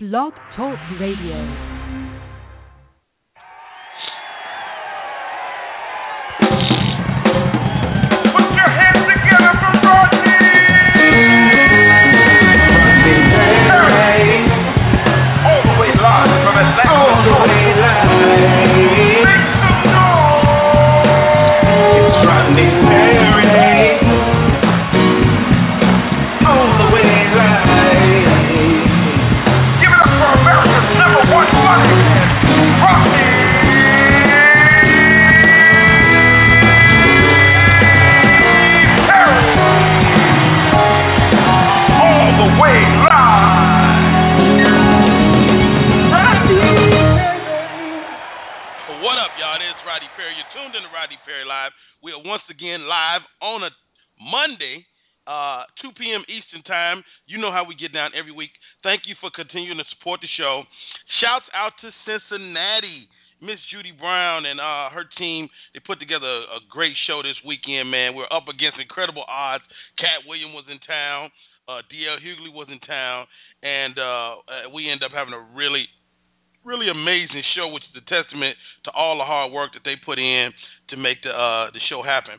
Blog Talk Radio. Every week. Thank you for continuing to support the show. Shouts out to Cincinnati. Miss Judy Brown and uh, her team, they put together a, great show this weekend, man. We're up against incredible odds. Katt William was in town. Uh, D.L. Hughley was in town. And uh, uh, we end up having a really really amazing show, which is a testament to all the hard work that they put in to make the uh, the show happen.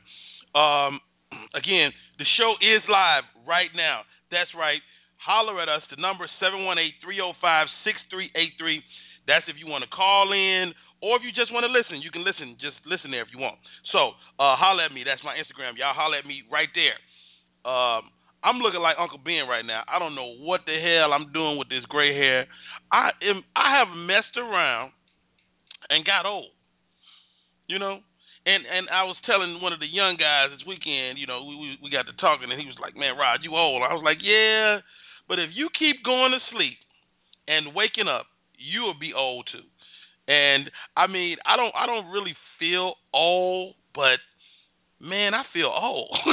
Um, again, the show is live right now. That's right. Holler at us. The number is 718-305-6383. That's if you want to call in or if you just want to listen. You can listen. Just listen there if you want. So uh, holler at me. That's my Instagram. Y'all holler at me right there. Um, I'm looking like Uncle Ben right now. I don't know what the hell I'm doing with this gray hair. I am I have messed around and got old. You know? And and I was telling one of the young guys this weekend, you know, we we, we got to talking and he was like, "Man, Rod, you old." I was like, "Yeah, but if you keep going to sleep and waking up, you will be old too." And I mean, I don't I don't really feel old, but man, I feel old.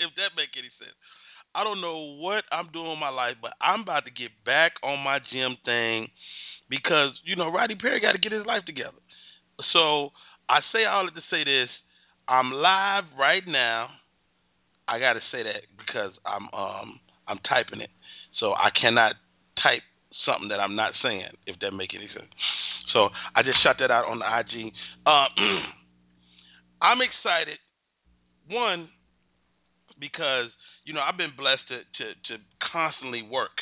if that make any sense. I don't know what I'm doing in my life, but I'm about to get back on my gym thing because you know Rodney Perry got to get his life together. So I say all of to say this: I'm live right now. I got to say that because I'm um I'm typing it, so I cannot type something that I'm not saying. If that make any sense. So I just shot that out on the IG. Uh, I'm excited. One because you know I've been blessed to to, to constantly work.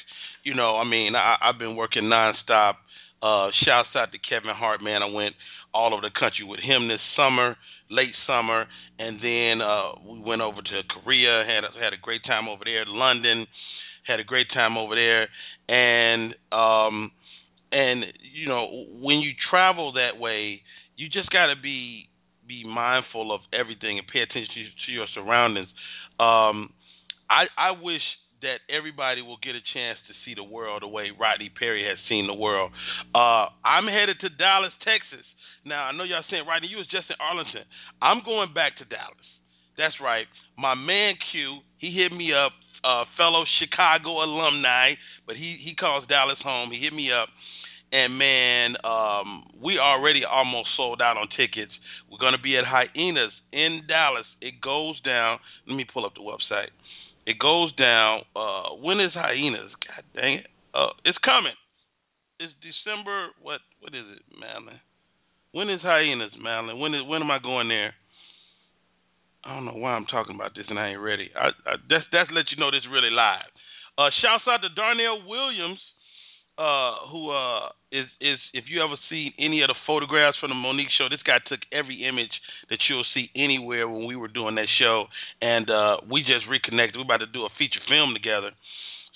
You know, I mean, I, I've been working nonstop. Uh, shouts out to Kevin Hart, man. I went all over the country with him this summer, late summer, and then uh, we went over to Korea. had a, had a great time over there. London, had a great time over there, and um, and you know when you travel that way, you just got to be be mindful of everything and pay attention to, to your surroundings. Um, I I wish that everybody will get a chance to see the world the way Rodney Perry has seen the world. Uh, I'm headed to Dallas, Texas. Now I know y'all saying right, Rodney, you was just in Arlington. I'm going back to Dallas. That's right. My man Q, he hit me up, uh, fellow Chicago alumni, but he he calls Dallas home. He hit me up. And man, um, we already almost sold out on tickets. We're gonna be at Hyenas in Dallas. It goes down. Let me pull up the website. It goes down. Uh, when is Hyenas? God dang it! Uh, it's coming. It's December. What? What is it, Madeline? When is Hyenas, Madeline? When is? When am I going there? I don't know why I'm talking about this and I ain't ready. I, I, that's that's let you know this really live. Uh, shouts out to Darnell Williams uh, who uh, is is if you ever see any of the photographs from the Mo'Nique show, this guy took every image that you'll see anywhere when we were doing that show, and uh, we just reconnected. We're about to do a feature film together,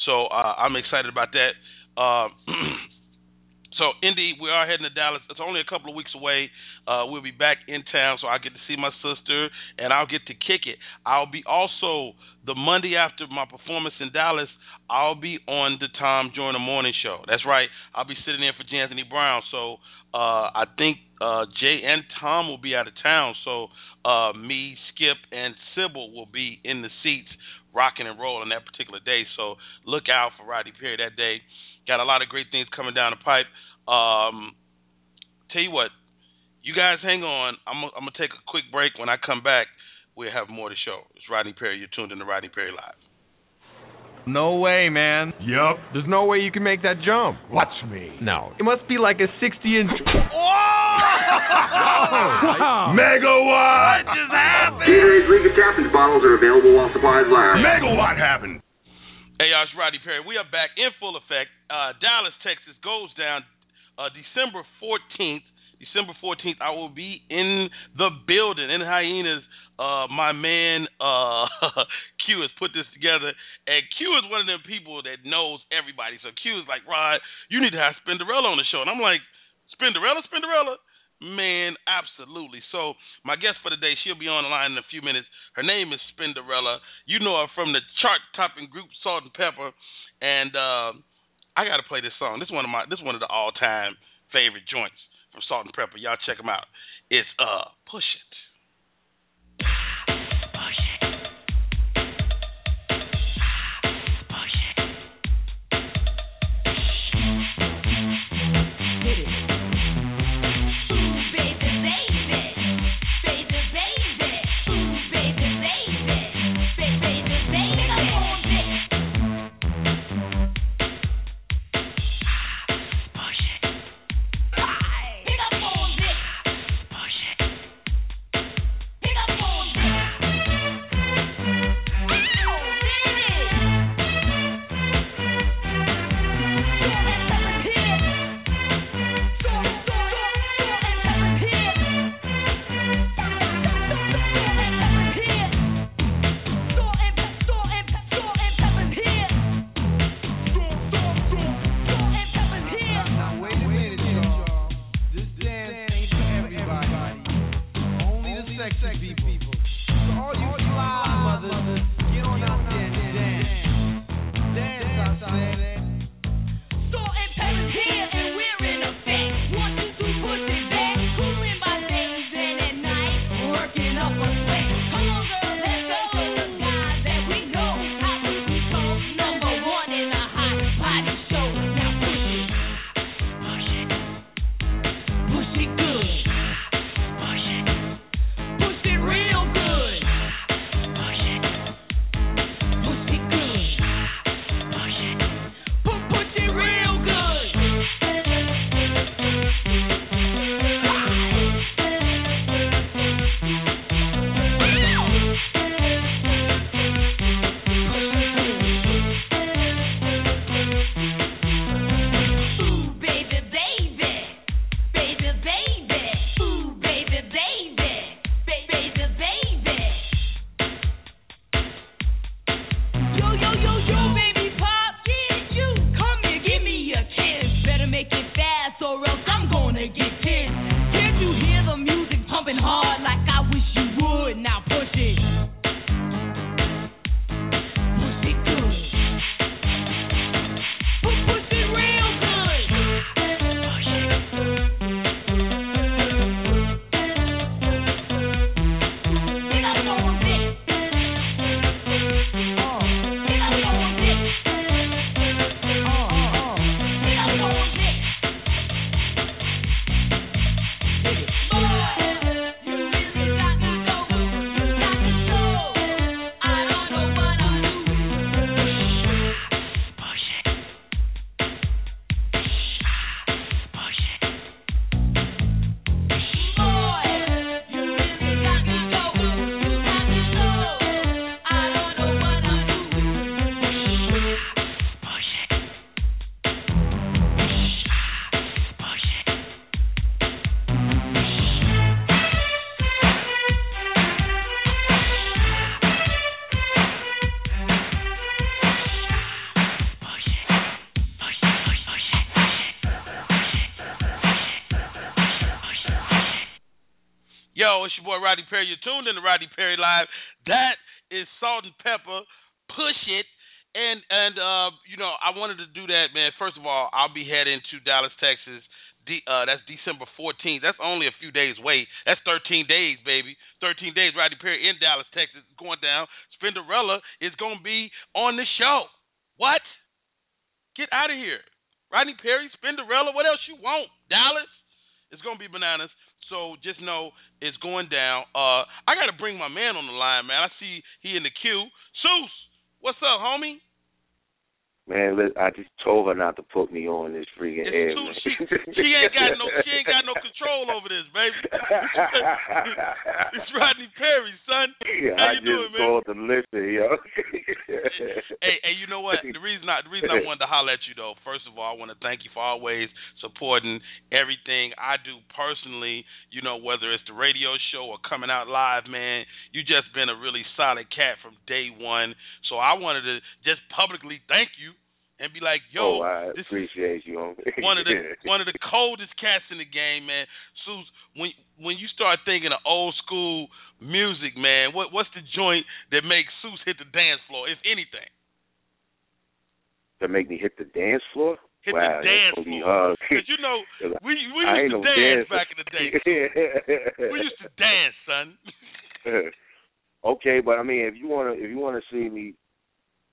so uh, I'm excited about that. Uh, so Indy, we are heading to Dallas. It's only a couple of weeks away. Uh, we'll be back in town, so I get to see my sister, and I'll get to kick it. I'll be also the Monday after my performance in Dallas. I'll be on the Tom Joyner Morning Show. That's right. I'll be sitting in for J. Anthony Brown. So uh, I think uh, Jay and Tom will be out of town. So uh, me, Skip, and Sybil will be in the seats, rocking and rolling that particular day. So look out for Rodney Perry that day. Got a lot of great things coming down the pipe. Um, tell you what, you guys hang on. I'm, I'm gonna take a quick break. When I come back, we'll have more to show. It's Rodney Perry. You're tuned in to Rodney Perry Live. No way, man. Yup. There's no way you can make that jump. Watch me. No. It must be like a 60 inch. Wow. Megawatt! What just happened? Gatorade League of Champions bottles are available while supplies last. Megawatt happened. Hey, y'all, it's Rodney Perry. We are back in full effect. Uh, Dallas, Texas goes down uh, December 14th. December 14th, I will be in the building in Hyenas. Uh, my man uh, Q has put this together, and Q is one of them people that knows everybody. So Q is like, Rod, you need to have Spinderella on the show, and I'm like, Spinderella, Spinderella. Man, absolutely. So my guest for today, she'll be on the line in a few minutes. Her name is Spinderella. You know her from the chart-topping group Salt-N-Pepa, and uh, I got to play this song. This is one of my, this is one of the all-time favorite joints from Salt-N-Pepa. Y'all check them out. It's uh, Push Rodney Perry. You're tuned in to Rodney Perry Live. That is Salt-N-Pepa. Push it. And and uh, you know, I wanted to do that, man. First of all, I'll be heading to Dallas, Texas. De- uh, that's December 14th. That's only a few days away. That's 13 days, baby. 13 days. Rodney Perry in Dallas, Texas, going down. Spinderella is gonna be on the show. What? Get out of here. Rodney Perry, Spinderella, what else you want? Dallas? It's gonna be bananas. So just know it's going down. Uh I gotta bring my man on the line, man. I see he in the queue. Seuss, what's up, homie? Man, li- I just told her not to put me on this freaking It's air. too, she, she ain't got no she ain't got no control over this, baby. it's Rodney Perry, son. Yeah, How I you just doing, man? called to listen, yo. hey, hey, you know what? The reason I the reason I wanted to holler at you though, first of all, I want to thank you for always supporting everything I do personally. You know, whether it's the radio show or coming out live, man. You just been a really solid cat from day one. So I wanted to just publicly thank you and be like, yo, oh, I this is appreciate you. homie. one of the one of the coldest cats in the game, man. Suze, when when you start thinking of old school music, man, what what's the joint that makes Suze hit the dance floor, if anything? That make me hit the dance floor. Hit wow, the dance that's gonna be floor. Because you know, we we used to no dance dancer. back in the day. we used to dance, son. okay, but I mean, if you wanna if you wanna see me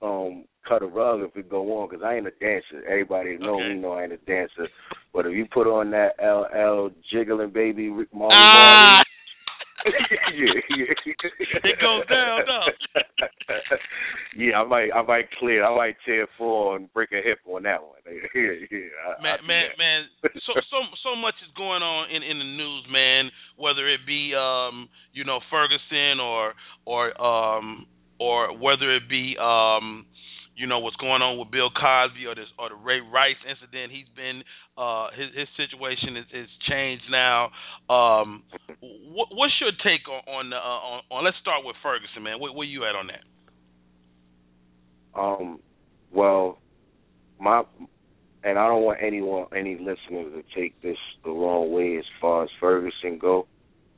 um cut a rug if it go on, because I ain't a dancer. Everybody know Okay. me know I ain't a dancer. But if you put on that LL jiggling baby Rick Marley Ah, yeah, yeah. It goes down, though. yeah, I might I might clear I might tear four and break a hip on that one. yeah, yeah. I, man, I man, that. man. So so so much is going on in in the news, man. Whether it be um you know Ferguson or or um or whether it be um you know what's going on with Bill Cosby or this or the Ray Rice incident. He's been uh his his situation is is changed now. Um, what, what's your take on on, uh, on on let's start with Ferguson, man. Where, where you at on that? Um, well, my and I don't want anyone, any listeners, to take this the wrong way as far as Ferguson go.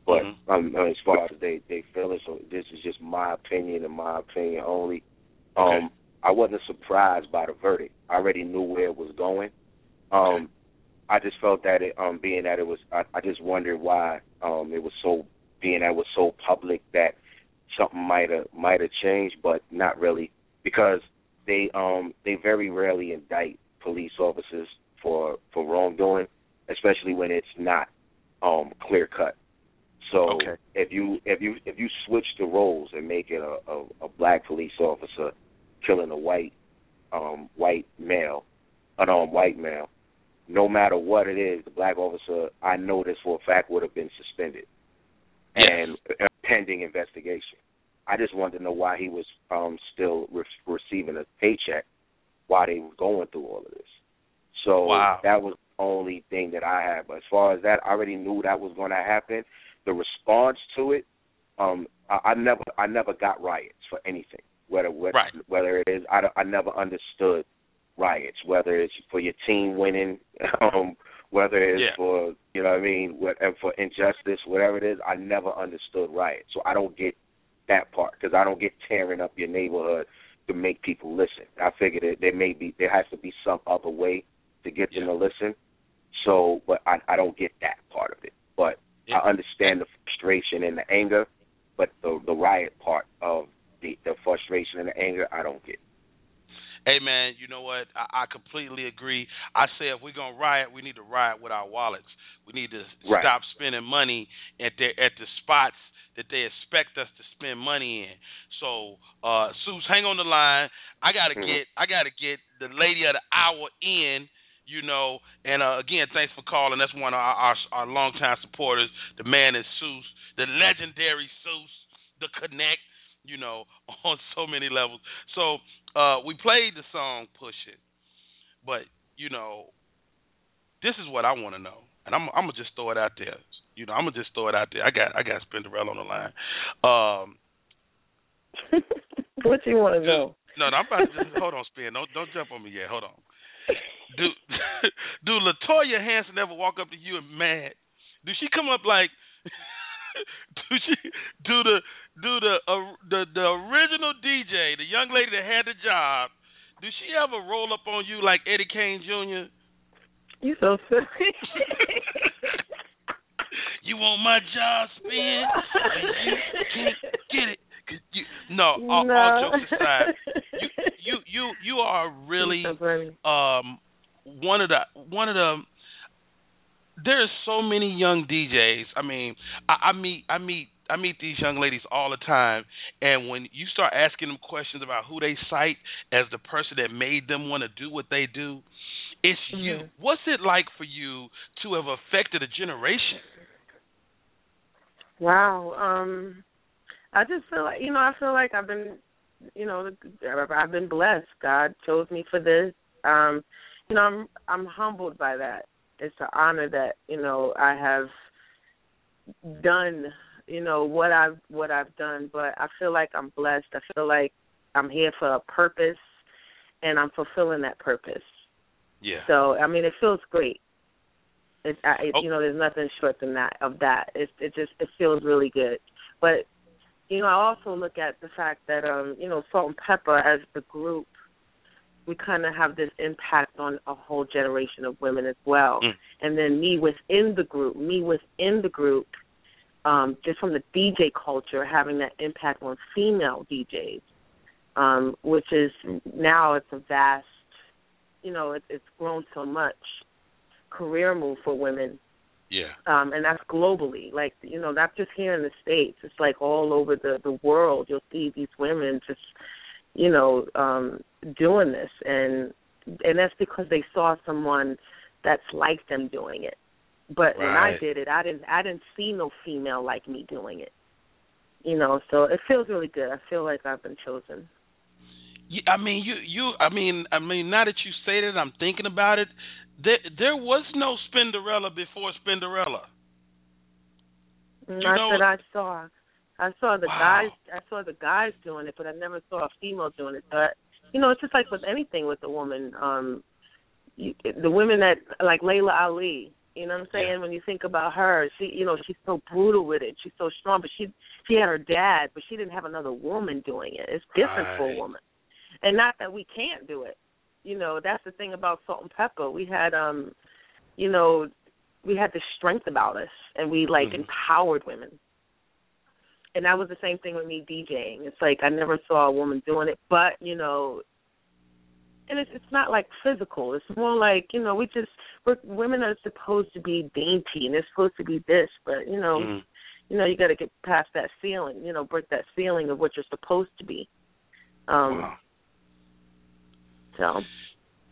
But Mhm. um, as far as they they feel it, so this is just my opinion and my opinion only. Um, Okay. I wasn't surprised by the verdict. I already knew where it was going. Um, I just felt that it, um, being that it was, I, I just wondered why um, it was so, being that it was so public that something might have might have changed, but not really because they um they very rarely indict police officers for for wrongdoing, especially when it's not um clear cut. So Okay. if you if you if you switch the roles and make it a, a, a black police officer killing a white um white male, an um white male, no matter what it is, the black officer I know this for a fact would have been suspended Yes. and uh, pending investigation. I just wanted to know why he was um still re- receiving a paycheck while they were going through all of this. So Wow. that was the only thing that I had. But as far as that, I already knew that was going to happen. The response to it, um, I, I never, I never got riots for anything. Whether whether, Right. whether it is, I, don't- I never understood riots. Whether it's for your team winning, um, whether it's Yeah. for you know what I mean, what, and for injustice, whatever it is, I never understood riots. So I don't get that part because I don't get tearing up your neighborhood to make people listen. I figured that there may be there has to be some other way to get them to listen. So, but I I don't get that part of it. But Yeah. I understand the frustration and the anger, but the the riot part of the the frustration and the anger, I don't get. Hey man, you know what? I, I completely agree. I say if we're gonna riot, we need to riot with our wallets. We need to Right. stop spending money at the at the spots that they expect us to spend money in. So, uh Suze, hang on the line. I gotta Mhm. get I gotta get the lady of the hour in. You know, and uh, again, thanks for calling. That's one of our, our our longtime supporters. The man is Seuss, the legendary Seuss, the Connect. You know, on so many levels. So uh, we played the song "Push It," but you know, this is what I want to know, and I'm I'm gonna just throw it out there. You know, I'm gonna just throw it out there. I got I got Spinderella on the line. Um, what you want to know? no, no, I'm about to just hold on, Spin. Don't don't jump on me yet. Hold on. Do do Latoya Hanson ever walk up to you and mad? Do she come up like? do she do the do the uh, the the original DJ, the young lady that had the job? Do she ever roll up on you like Eddie Kane Jr.? You so silly. You want my job, Spin? You can't get it. You, no, all, no. all jokes aside, you you you you are really so um one of the one of the there's so many young DJs. I mean, I, I meet I meet I meet these young ladies all the time, and when you start asking them questions about who they cite as the person that made them want to do what they do, it's you. Mhm. What's it like for you to have affected a generation? Wow. Um, I just feel like you know I feel like I've been, you know, I've been blessed. God chose me for this. Um, you know, I'm I'm humbled by that. It's an honor that you know I have done. You know what I've what I've done, but I feel like I'm blessed. I feel like I'm here for a purpose, and I'm fulfilling that purpose. Yeah. So I mean, it feels great. It, I, it Oh. you know, there's nothing short than that of that. It it just it feels really good. But you know, I also look at the fact that um, you know, Salt-N-Pepa as the group, we kind of have this impact on a whole generation of women as well. Mm. And then me within the group, me within the group, um, just from the DJ culture having that impact on female DJs, um, which is now it's a vast, you know, it, it's grown so much career move for women Yeah. um and that's globally like you know not just here in the states it's like all over the the world you'll see these women just you know um doing this and and that's because they saw someone that's like them doing it but when i did it i didn't i didn't see no female like me doing it you know so it feels really good i feel like i've been chosen Yeah, I mean, you, you. I mean, I mean. Now that you say that, I'm thinking about it. There, there was no Spinderella before Spinderella. And You know- said I saw. I saw the Wow. guys. I saw the guys doing it, but I never saw a female doing it. But you know, it's just like with anything with a woman. Um, you, the women that like Laila Ali. You know what I'm saying? Yeah. When you think about her, she, you know, she's so brutal with it. She's so strong, but she she had her dad, but she didn't have another woman doing it. It's different for a woman, and not that we can't do it. You know, that's the thing about Salt-N-Pepa. We had, um, you know, we had the strength about us, and we like Mhm. empowered women and that was the same thing with me DJing. It's like I never saw a woman doing it, but you know, and it's it's not like physical. It's more like you know we just we're women are supposed to be dainty and they're supposed to be this, but you know, Mhm. you know you got to get past that ceiling. You know, break that ceiling of what you're supposed to be. Um. Wow. So.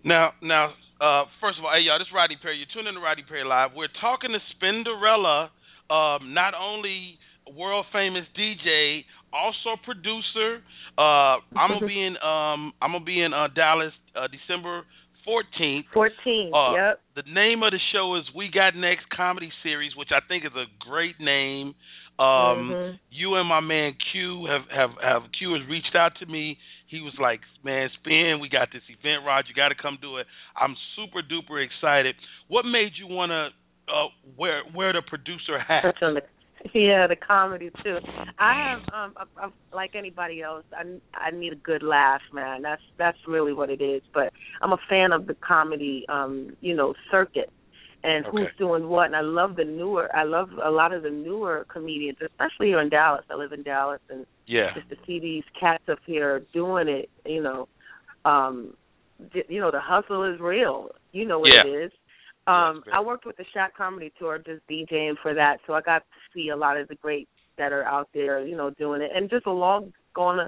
Now, now, uh, first of all, hey y'all, this is Rodney Perry. You're tuning in to Rodney Perry Live. We're talking to Spinderella, um, not only world famous DJ, also producer. Uh, I'm gonna be in, um, I'm gonna be in uh, Dallas uh, December 14th. 14th. Uh, yep. The name of the show is We Got Next Comedy Series, which I think is a great name. Um, Mhm. You and my man Q have have have Q has reached out to me. He was like, "Man, Spin, we got this event, Rod. You got to come do it." I'm super duper excited. What made you want to uh, wear wear the producer hat? Touch on the yeah the comedy too. I have um I, I, like anybody else i i need a good laugh man. That's that's really what it is. But i'm a fan of the comedy um you know circuit and who's doing what. And i love the newer i love a lot of the newer comedians especially here in dallas. I live in dallas and Yeah, just to see these cats up here doing it you know um you know the hustle is real. You know what Yeah. it is um I worked with the Shot Comedy Tour just DJing for that, so I got to see a lot of the greats that are out there, you know, doing it, and just along going,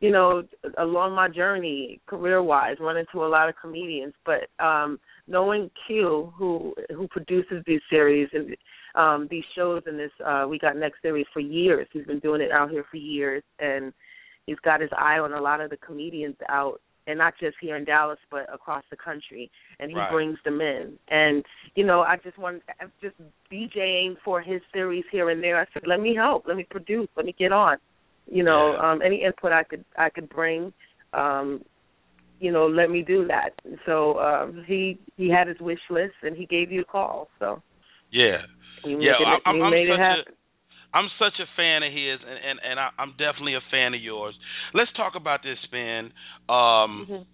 you know, along my journey career wise, running to a lot of comedians, but um knowing Q, who who produces these series and um these shows in this uh We Got Next series for years, he's been doing it out here for years, and he's got his eye on a lot of the comedians out and not just here in Dallas but across the country. And he Right. brings them in. And you know I just want I'm just DJing for his series here and there. I said let me help. Let me produce. Let me get on. You know Yeah. um any input I could I could bring um you know let me do that. So um he he had his wish list and he gave you a call so. Yeah. we Yeah, made it, I'm- we I'm made it such I'm such a fan of his, and and, and I, I'm definitely a fan of yours. Let's talk about this, Spin. Um, Mhm.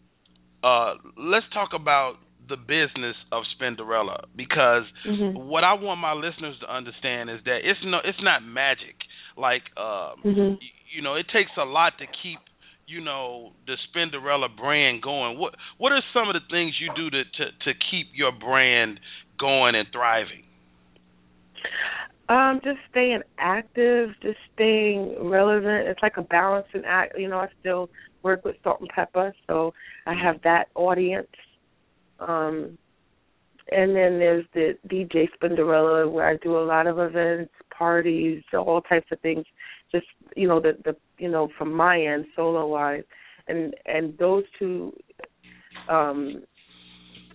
uh, let's talk about the business of Spinderella because Mhm. what I want my listeners to understand is that it's no, it's not magic. Like, um, Mhm. y- you know, it takes a lot to keep, you know, the Spinderella brand going. What What are some of the things you do to to, to keep your brand going and thriving? Um, just staying active, just staying relevant. It's like a balancing act. You know, I still work with Salt-N-Pepa, so I have that audience. Um, and then there's the DJ Spinderella, where I do a lot of events, parties, all types of things. Just you know, the the you know from my end, solo wise, and and those two um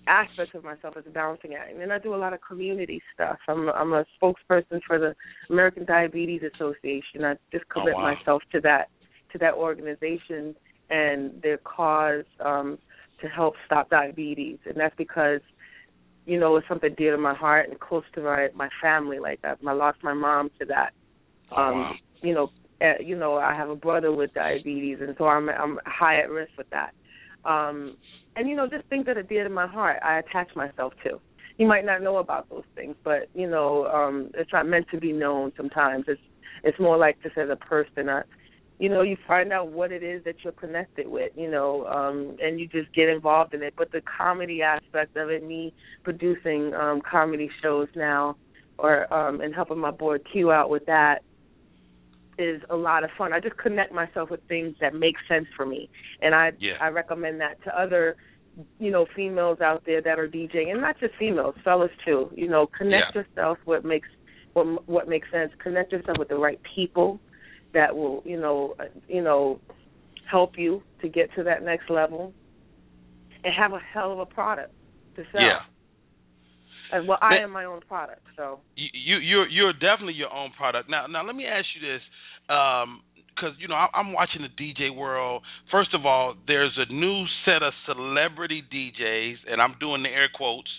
aspects of myself as a balancing act. And then I do a lot of community stuff. I'm I'm a spokesperson for the American Diabetes Association. I just Oh, commit wow. myself to that to that organization and their cause um to help stop diabetes. And that's because you know it's something dear to my heart and close to my my family. Like I, I lost my mom to that. Oh, Um, wow. You know, uh, you know, I have a brother with diabetes, and so I'm I'm high at risk with that. Um, and you know, just things that are dear to my heart, I attach myself to. You might not know about those things, but you know, um, it's not meant to be known. Sometimes it's it's more like just as a person. I, you know, you find out what it is that you're connected with, you know, um, and you just get involved in it. But the comedy aspect of it, me producing um, comedy shows now, or um, and helping my boy Q out with that, is a lot of fun. I just connect myself with things that make sense for me, and I Yeah. I recommend that to other, you know, females out there that are DJing, and not just females, fellas too. You know, connect Yeah. yourself what makes what what makes sense. Connect yourself with the right people that will, you know, uh, you know, help you to get to that next level, and have a hell of a product to sell. Yeah. And well, I But- am my own product, so. you you- you're you're definitely your own product. Now now let me ask you this, because you know I, I'm watching the DJ world. First of all, there's a new set of celebrity DJs, and I'm doing the air quotes.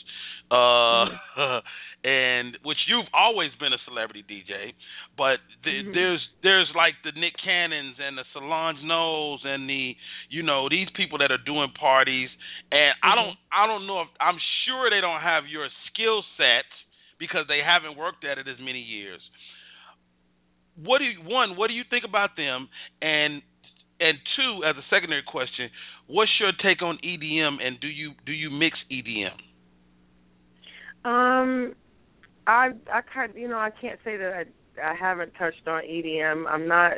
Uh, and which you've always been a celebrity DJ, but th- Mhm. there's there's like the Nick Cannons and the Solange Knowles and the you know these people that are doing parties, and I don't I don't know if I'm sure they don't have your skill set because they haven't worked at it as many years. What do you one? What do you think about them? And and two, as a secondary question, what's your take on EDM? And do you do you mix EDM? Um, I I kind you know I can't say that I I haven't touched on EDM. I'm not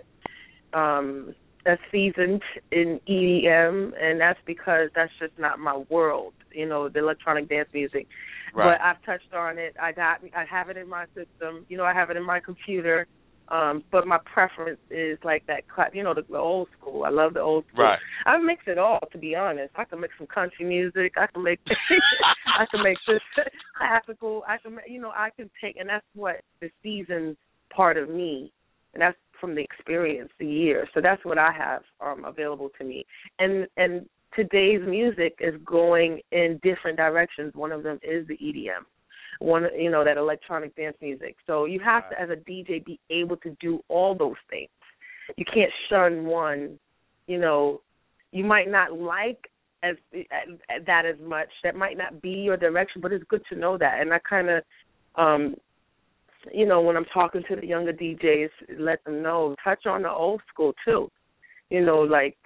um a seasoned in EDM, and that's because that's just not my world. You know, the electronic dance music. But I've touched on it. I got I have it in my system. You know, I have it in my computer. Um, but my preference is like that, you know, the, the old school. I love the old school. Right. I mix it all, to be honest. I can make some country music. I can make, I can make this classical. I can, you know, I can take, and that's what the seasons part of me, and that's from the experience, the year. So that's what I have um available to me. And and today's music is going in different directions. One of them is the EDM one you know that electronic dance music. So you have to as a dj be able to do all those things. You can't shun one you know. You might not like as that as much. That might not be your direction but it's good to know that. And i kind of um you know when i'm talking to the younger djs let them know. Touch on the old school too. You know like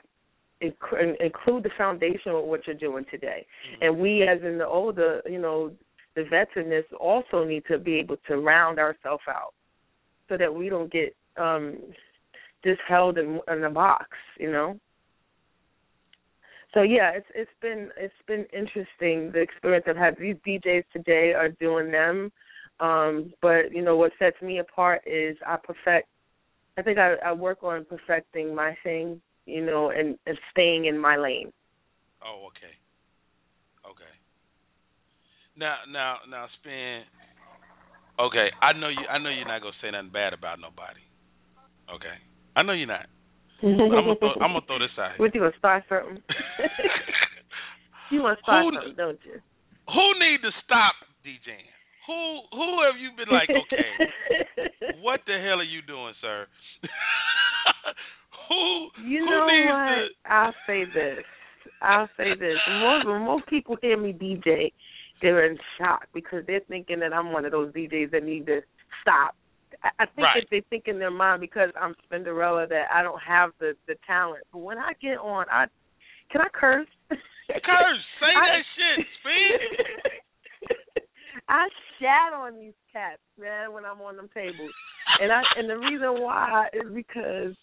inc- include the foundation of what you're doing today. And we as in the older you know the this also need to be able to round ourselves out so that we don't get um just held in in a box, you know. So yeah, it's it's been it's been interesting the experience I've had. These DJs today are doing them, um, but you know what sets me apart is I perfect. I think I, I work on perfecting my thing, you know, and and staying in my lane. Oh, okay. Okay. Now, now, now, spin. Okay, I know you. I know you're not gonna say nothing bad about nobody. Okay, I know you're not. I'm gonna throw, I'm gonna throw this out. here. What you gonna start something? you want to start Who- something, don't you? Who need to stop DJing? Who who have you been like? Okay, what the hell are you doing, sir? who You who know what? to? I'll say this. I'll say this. Most when most people hear me DJ, they're in shock because they're thinking that I'm one of those DJs that need to stop. I I think Right. that they think in their mind because I'm Spinderella that I don't have the the talent. But when I get on, I can I curse? Curse, say I- that shit, spin. I shat on these cats, man, when I'm on them tables. And I and the reason why is because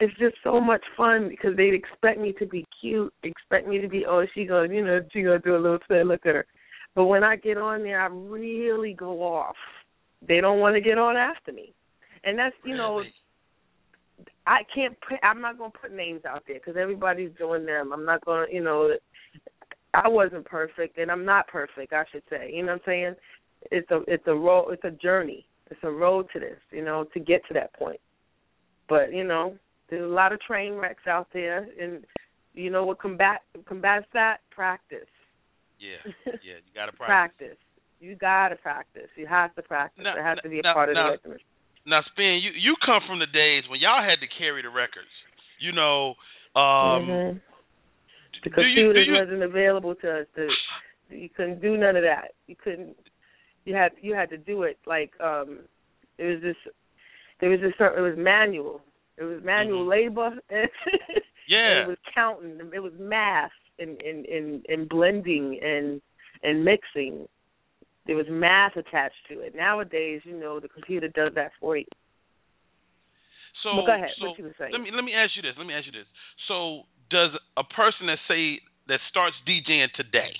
it's just so much fun because they expect me to be cute, expect me to be oh she gonna you know she gonna do a little say look at her, but when I get on there I really go off. They don't want to get on after me, and that's you know I can't put I'm not gonna put names out there because everybody's doing them. I'm not gonna you know I wasn't perfect and I'm not perfect I should say you know what I'm saying. It's a it's a road it's a journey it's a road to this you know to get to that point. But you know there's a lot of train wrecks out there, and you know what combat combats that practice. Yeah, yeah, you got to practice. practice. You got to practice. You have to practice. Now- it has to be a now- part of now- the regimen. Now, Spin, you you come from the days when y'all had to carry the records. You know, um, Mhm. The do you- computers you- wasn't available to us. To, you couldn't do none of that. You couldn't. You had you had to do it like um. It was just there was just it was manual. It was manual labor. Mm-hmm. Yeah. it was counting. It was math and and and, and blending and and mixing. There was math attached to it. Nowadays, you know, the computer does that for you. So, go ahead. so What you were let me let me ask you this. Let me ask you this. So, does a person that say that starts DJing today,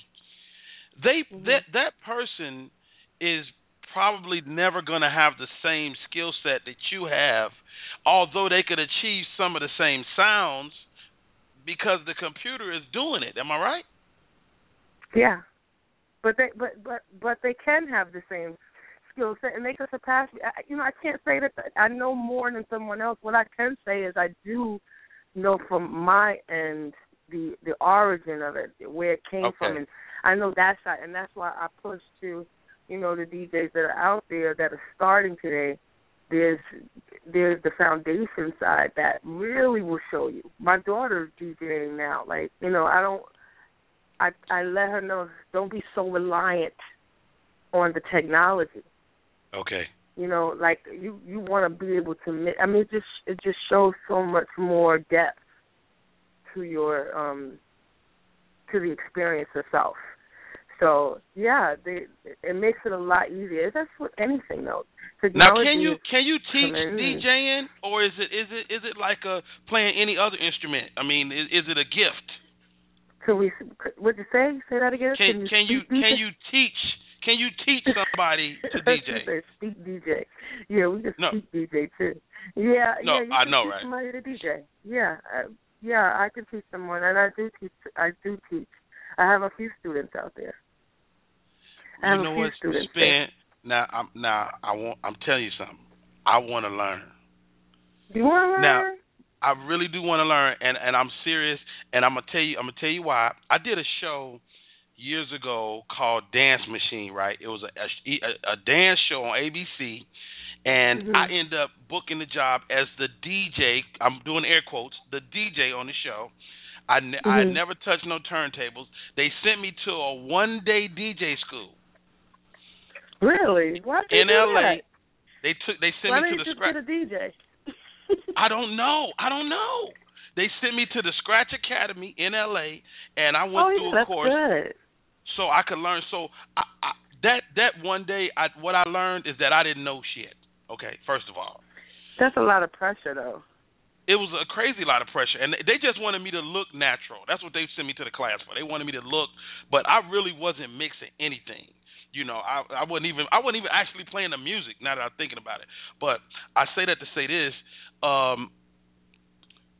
they Mm-hmm. that that person is probably never going to have the same skill set that you have, although they could achieve some of the same sounds because the computer is doing it. Am I right? Yeah, but they but but but they can have the same skill set and they can surpass me. I, you know, I can't say that I know more than someone else. What I can say is I do know from my end the the origin of it, where it came Okay. from, and I know that side, and that's why I push to you know the DJs that are out there that are starting today. There's there's the foundation side that really will show you. My daughter's DJing now. Like you know, I don't. I I let her know don't be so reliant on the technology. Okay. You know, like you you want to be able to. I mean, it just it just shows so much more depth to your um to the experience itself. So yeah, they, it makes it a lot easier. That's with anything though. Technology Now, can you can you teach. DJing, or is it is it is it like a playing any other instrument? I mean, is, is it a gift? Can we? What'd you say? Say that again. Can can you speak can you teach can you teach somebody to DJ? Speak DJ. Yeah, we can No. speak DJ too. Yeah, No, yeah. You I can know, teach right? Somebody to DJ. Yeah, uh, yeah. I can teach someone, and I do teach. I do teach. I have a few students out there. I have you know a few what, students. Spin? Now I'm now I want I'm telling you something. I want to learn. You want to learn? Now- I really do want to learn, and and I'm serious. And I'm gonna tell you, I'm gonna tell you why. I did a show years ago called Dance Machine. Right? It was a a, a dance show on ABC, and Mhm. I end up booking the job as the DJ. I'm doing air quotes, the DJ on the show. I ne- I Mhm. never touched no turntables. They sent me to a one day DJ school Really? Why did in LA. that? They took they sent Why me to the scratch. DJ? I don't know. I don't know. They sent me to the Scratch Academy in LA, and I went oh, through yeah, a course good. so I could learn. So I, I, that that one day, I what I learned is that I didn't know shit. Okay, first of all, That's a lot of pressure, though. it was a crazy lot of pressure, and they just wanted me to look natural. That's what they sent me to the class for. They wanted me to look, but I really wasn't mixing anything. You know, I I wasn't even I wasn't even actually playing the music. Now that I'm thinking about it, but I say that to say this. Um,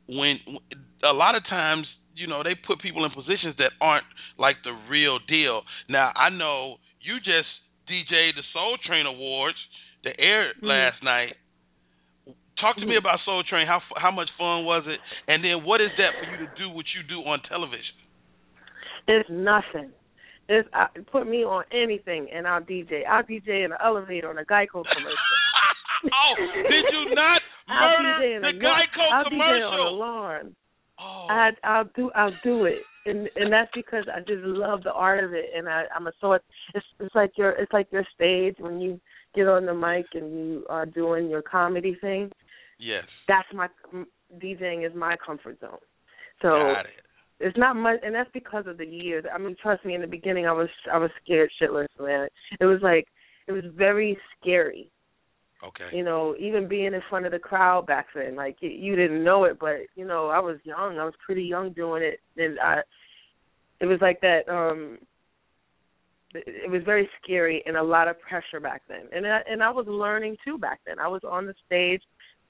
when a lot of times you know they put people in positions that aren't like the real deal. Now I know you just DJ'd the Soul Train Awards, the air Mhm. last night. Talk to me Mhm. about Soul Train. How how much fun was it? And then what is that for you to do what you do on television? It's nothing. It's I, put me on anything and I'll DJ. I'll DJ in an elevator on a Geico commercial. oh, did you not I'll murder the a lawn- Geico I'll DJ on the lawn. Oh, I I'll do I'll do it, and and that's because I just love the art of it, and I I'm a so it's it's like your it's like your stage when you get on the mic and you are doing your comedy thing. yes. That's my DJing is my comfort zone. So Got it. It's not much, and that's because of the years. I mean, trust me. In the beginning, I was I was scared shitless, man. It was like it was very scary. Okay. You know, even being in front of the crowd back then, like you, you didn't know it, but you know, I was young. I was pretty young doing it, and I. It was like that. um it was very scary and a lot of pressure back then. And I, and I was learning too back then. I was on the stage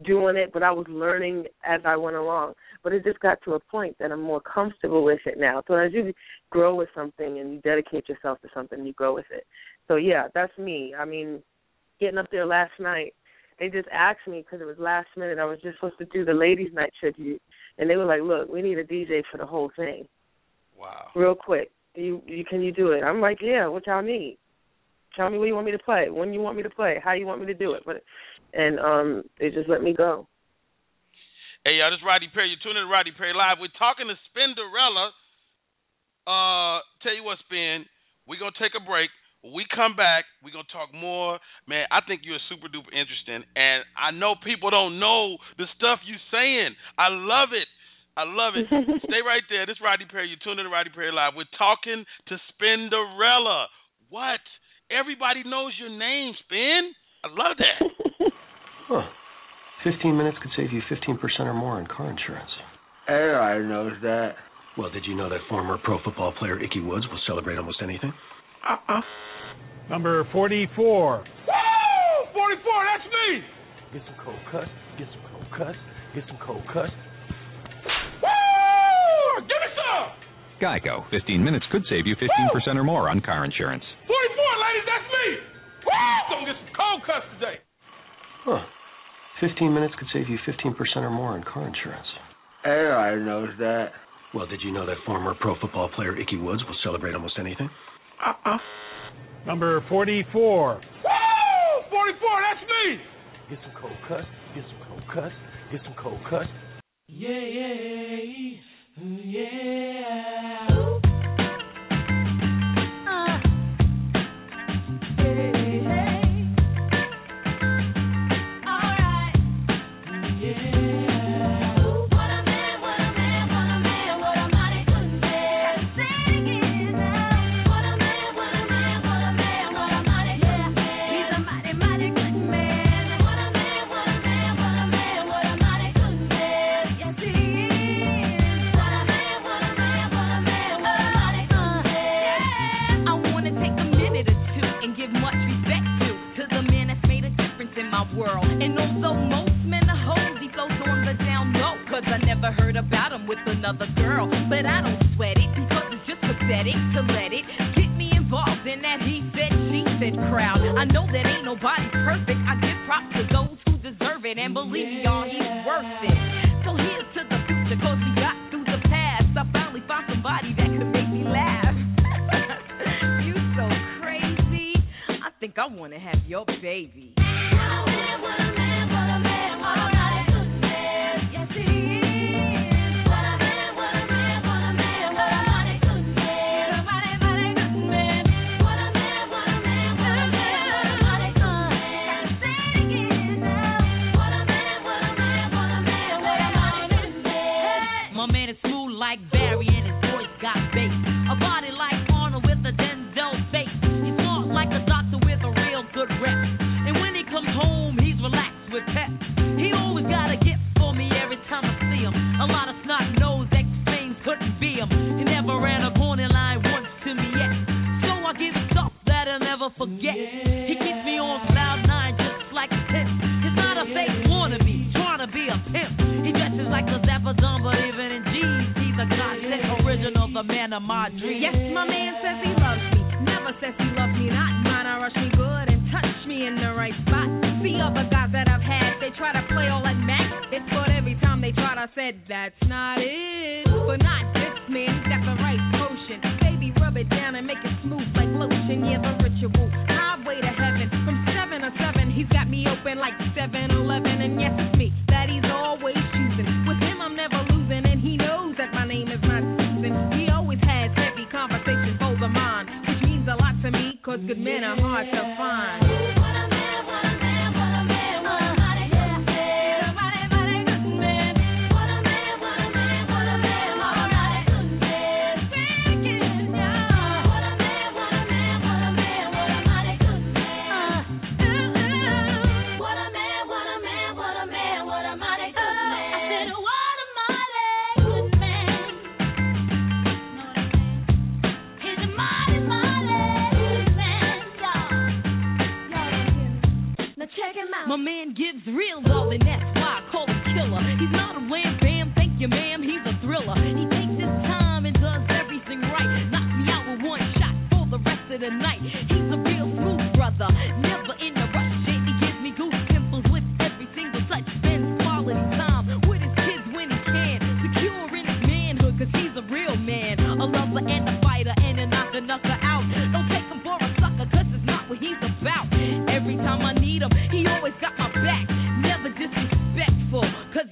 doing it, but I was learning as I went along. But it just got to a point that I'm more comfortable with it now. So as you grow with something and you dedicate yourself to something, you grow with it. So yeah, that's me. I mean, getting up there last night, they just asked me because it was last minute. I was just supposed to do the ladies' night tribute, and they were like, "Look, we need a DJ for the whole thing, Wow. real quick. Do you, you can you do it?" I'm like, "Yeah. What y'all need? Tell me what you want me to play. When you want me to play. How you want me to do it." But and um, they just let me go. Hey, y'all, this is Rodney Perry. You're tuning in to Rodney Perry Live. We're talking to Spinderella. Uh, tell you what, Spin, we're going to take a break. When we come back, we're going to talk more. Man, I think you're super duper interesting. And I know people don't know the stuff you're saying. I love it. I love it. Stay right there. This is Rodney Perry. You're tuning in to Rodney Perry Live. We're talking to Spinderella. What? Everybody knows your name, Spin. I love that. Huh. 15 minutes could save you 15% or more on car insurance. Everybody knows that. Well, did you know that former pro football player Ickey Woods will celebrate almost anything? Uh-uh. Number 44. Woo! 44, that's me! Get some cold cuts, get some cold cuts, get some cold cuts. Woo! Give me some! Geico. 15 minutes could save you 15% or more on car insurance. 44, ladies, that's me! Woo! Gonna get some cold cuts today. Huh. 15 minutes could save you 15% or more on car insurance. Everybody knows that. Well, did you know that former pro football player Ickey Woods will celebrate almost anything? Uh-uh. Number 44. Woo! 44, that's me! Get some cold cuts, get some cold cuts, get some cold cuts. Yeah, yeah, yeah. The. Yes, my man says he loves me. Never says he loves me not. Mine, I rush me good and touch me in the right spot. See other guys that I've had, they try to play all that Mac. It's but every time they tried, I said, that's not it. But not this man, got the right potion. Baby, rub it down and make it smooth like lotion. Yeah, the ritual. Highway to heaven. From seven to seven, he's got me open like 7 Eleven. And good men are hard to find. That's why I call him killer. He's not a wham bam, thank you, ma'am. He's a thriller. He takes his time and does everything right. Me out with one shot for the rest of the night. He's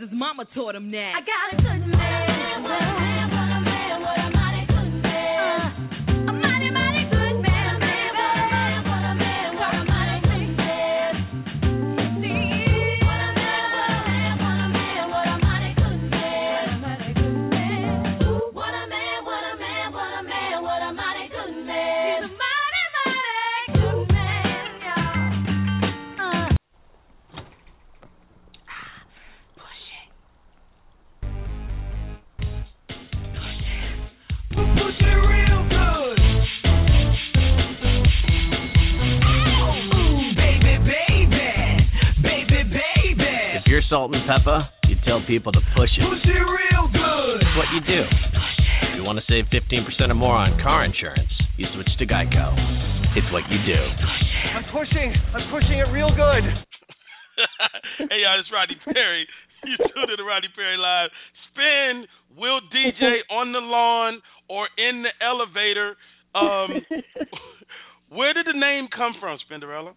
his mama taught him that. I got a good man. Salt and pepper, you tell people to push it. Push it real good. It's what you do. If you want to save 15% or more on car insurance, you switch to Geico. It's what you do. I'm pushing. I'm pushing it real good. hey y'all, it's Rodney Perry. You tuned in to Rodney Perry Live. Spin will DJ on the lawn or in the elevator. Um, where did the name come from, Spinderella?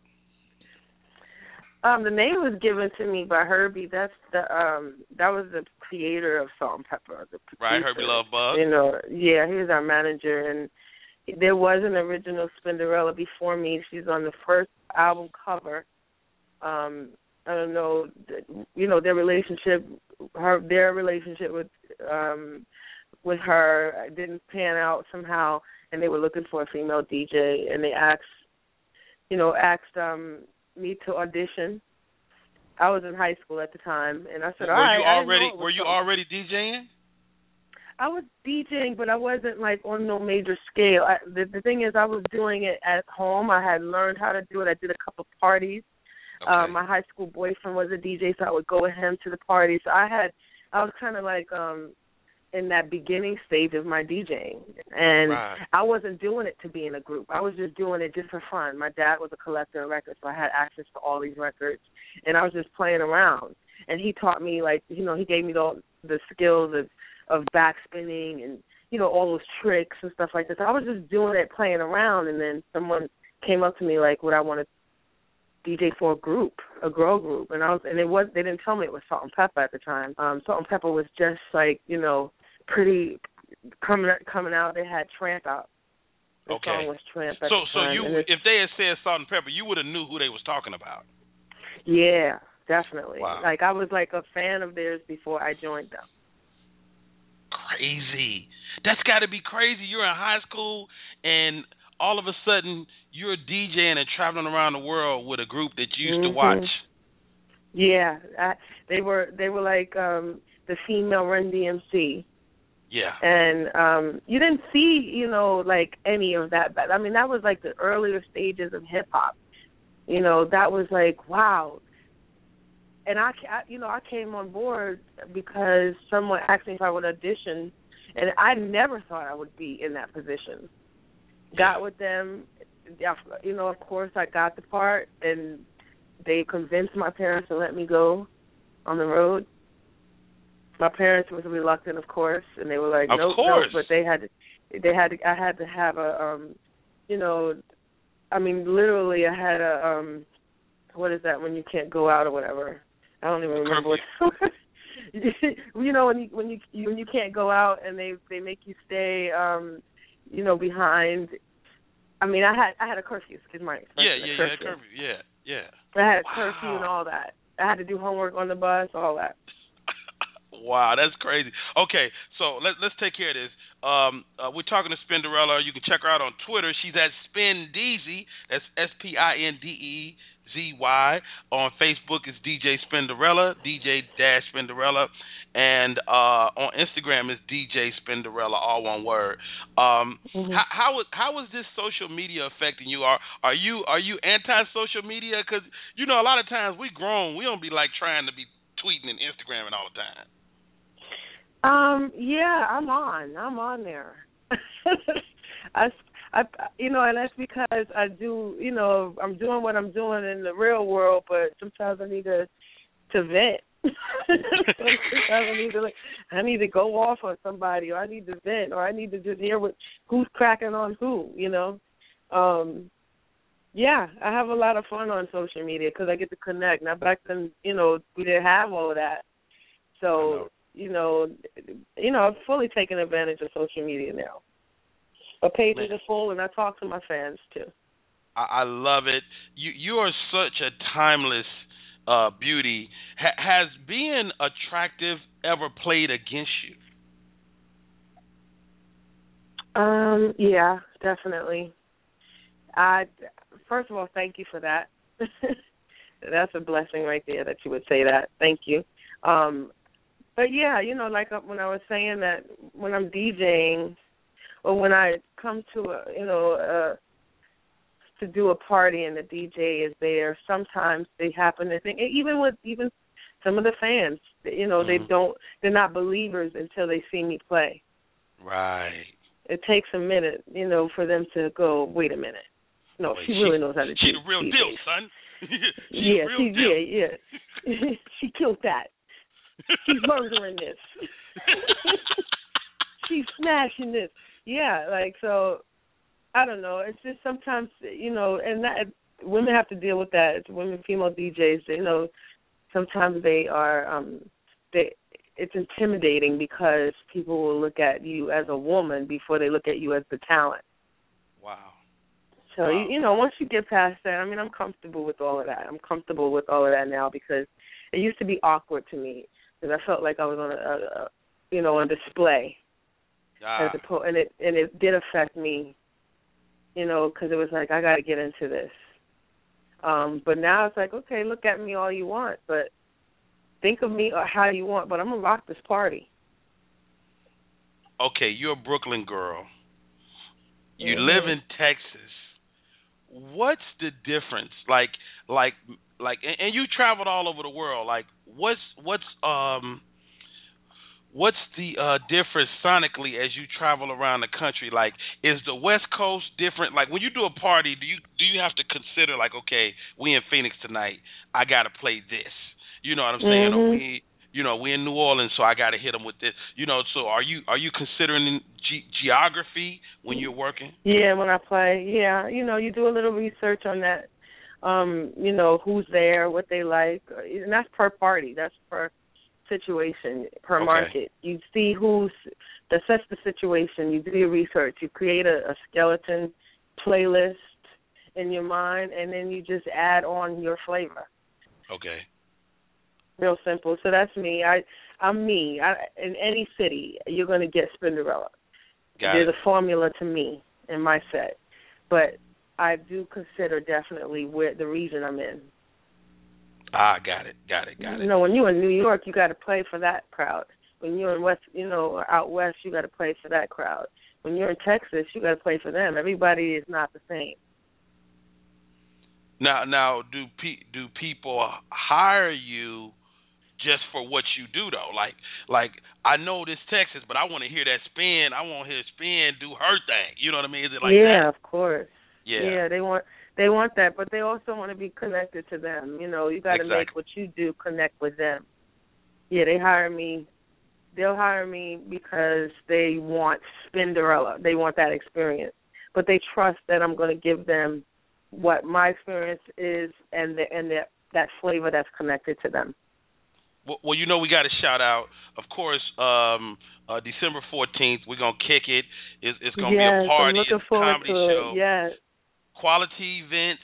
Um, the name was given to me by Hurby. That's the um that was the creator of Salt-N-Pepa. The Right. Hurby Luv Bug. You know, yeah, he was our manager, and there was an original Spinderella before me. She's on the first album cover. Um, I don't know, you know, their relationship, her their relationship with um with her didn't pan out somehow, and they were looking for a female DJ, and they asked, you know, asked um me to audition. I was in high school at the time, and I said, were "All right." you already know it was were you something. already DJing? I was DJing, but I wasn't like on no major scale. I, the the thing is, I was doing it at home. I had learned how to do it. I did a couple parties. Um, my high school boyfriend was a DJ, so I would go with him to the parties. So I had, I was kind of like um in that beginning stage of my DJing, and Right. I wasn't doing it to be in a group. I was just doing it just for fun. My dad was a collector of records, so I had access to all these records, and I was just playing around. And he taught me, like, you know, he gave me all the skills of of backspinning and you know all those tricks and stuff like this. I was just doing it, playing around, and then someone came up to me like, "Would I want to DJ for a group, a girl group?" And I was, and it was they didn't tell me it was Salt-N-Pepa at the time. Um, Salt-N-Pepa was just like you know pretty coming coming out. They had Tramp out. The Okay. song was Tramp So so time, you if they had said Salt-N-Pepa, you would have knew who they was talking about. yeah, definitely. Wow. Like I was like a fan of theirs before I joined them. Crazy. That's got to be crazy. You're in high school and all of a sudden you're DJing and traveling around the world with a group that you used to Mhm. watch. Yeah, I, they were they were like um the female Run DMC. Yeah. and um you didn't see you know like any of that but i mean that was like the earlier stages of hip hop. You know that was like wow. And I, I you know i came on board because someone asked me if i would audition and i never thought i would be in that position. Got with them. Yeah, you know of course i got the part and they convinced my parents to let me go on the road my parents was reluctant, of course, and they were like, nope, nope. But they had, to, they had, to, I had to have a, um, you know, I mean, literally, I had a, um, what is that when you can't go out or whatever? I don't even remember what. you know when you when you when you can't go out and they they make you stay, um, you know, behind. I mean, I had I had a curfew. Excuse my expression. Yeah, a yeah, yeah, curfew. curfew. Yeah, yeah. I had a curfew and all that. I had to do homework on the bus, all that. Wow, that's crazy. Okay, so let, let's take care of this. Um, uh, we're talking to Spinderella. You can check her out on Twitter. She's at Spindeezy. That's S P I N D E Z Y. On Facebook, it's DJ Spinderella, DJ Dash Spinderella. and uh, on Instagram is DJ Spinderella, all one word. Um, Mhm. how, how is how is this social media affecting you? Are are you are you anti social media? Because you know a lot of times we grown, we don't be like trying to be tweeting and Instagramming all the time. Um, yeah, I'm on. I'm on there. I, I, you know, and that's because I do, you know, I'm doing what I'm doing in the real world, but sometimes I need to to vent. sometimes I need to, like, I need to go off on somebody, or I need to vent, or I need to just hear what who's cracking on who, you know. Um, yeah, I have a lot of fun on social media because I get to connect. Now back then, you know, we didn't have all that, so you know, you know, I've fully taken advantage of social media now. My pages are full, and I talk to my fans too. I, I love it. You you are such a timeless uh, beauty. Ha- has being attractive ever played against you? Um, yeah, definitely. I first of all, thank you for that. That's a blessing right there that you would say that. Thank you. Um, but yeah, you know, like uh, when I was saying that when I'm DJing or when I come to a, you know, uh to do a party and the DJ is there, sometimes they happen to think even with even some of the fans, you know, they don't they're not believers until they see me play. Right. It takes a minute, you know, for them to go, wait a minute. No, Wait, she really knows how to She do the real DJs. deal, son. she yeah, she, deal. yeah, yeah. she killed that. She's murdering this. She's smashing this. Yeah, like so. I don't know. It's just sometimes you know, and that women have to deal with that. It's women, female DJs. You know, sometimes they are. um they It's intimidating because people will look at you as a woman before they look at you as the talent. Wow. So you, you know, once you get past that, I mean, I'm comfortable with all of that. I'm comfortable with all of that now because it used to be awkward to me because I felt like I was on a, a, a you know, on display Ah, as opposed, and it and it did affect me, you know, because it was like I got to get into this. Um, but now it's like, okay, look at me all you want, but think of me how you want, but I'm gonna rock this party. okay, you're a Brooklyn girl. You Mhm. live in Texas. What's the difference? Like, like, like, and, and you traveled all over the world. Like, what's what's um, what's the uh difference sonically as you travel around the country? Like, is the West Coast different? Like, when you do a party, do you do you have to consider like, okay, we in Phoenix tonight, I got to play this. You know what I'm saying? Or Mhm. we, you know, we in New Orleans, so I got to hit them with this. You know, so are you are you considering ge- geography when you're working? Yeah, when I play, yeah, you know, you do a little research on that. Um, you know, who's there, what they like, and that's per party. That's per situation, per Okay. market. You see who's assess the situation. You do your research. You create a, a skeleton playlist in your mind, and then you just add on your flavor. Okay. Real simple. So that's me. I I'm me. I, in any city, you're going to get Spinderella. Got There's it. a formula to me in my set, but I do consider definitely where the region I'm in. Ah, got it, got it, got it. You know, when you're in New York, you got to play for that crowd. When you're in West, you know, or out west, you got to play for that crowd. When you're in Texas, you got to play for them. Everybody is not the same. Now, now, do pe- do people hire you just for what you do though? Like, like I know this Texas, but I want to hear that spin. I want to hear spin do her thing. You know what I mean? Is it like yeah, that? of course. Yeah. they want they want that, but they also want to be connected to them. You know, you got to make what you do connect with them. Yeah, they hire me. They'll hire me because they want Spinderella. They want that experience, but they trust that I'm going to give them what my experience is and the and the, that flavor that's connected to them. Well, you know, we got to shout out, of course, um, uh, December 14th. We're gonna kick it. It's, it's gonna yes, be a party. I'm looking it's a forward comedy to show. it. Yes. Quality Events,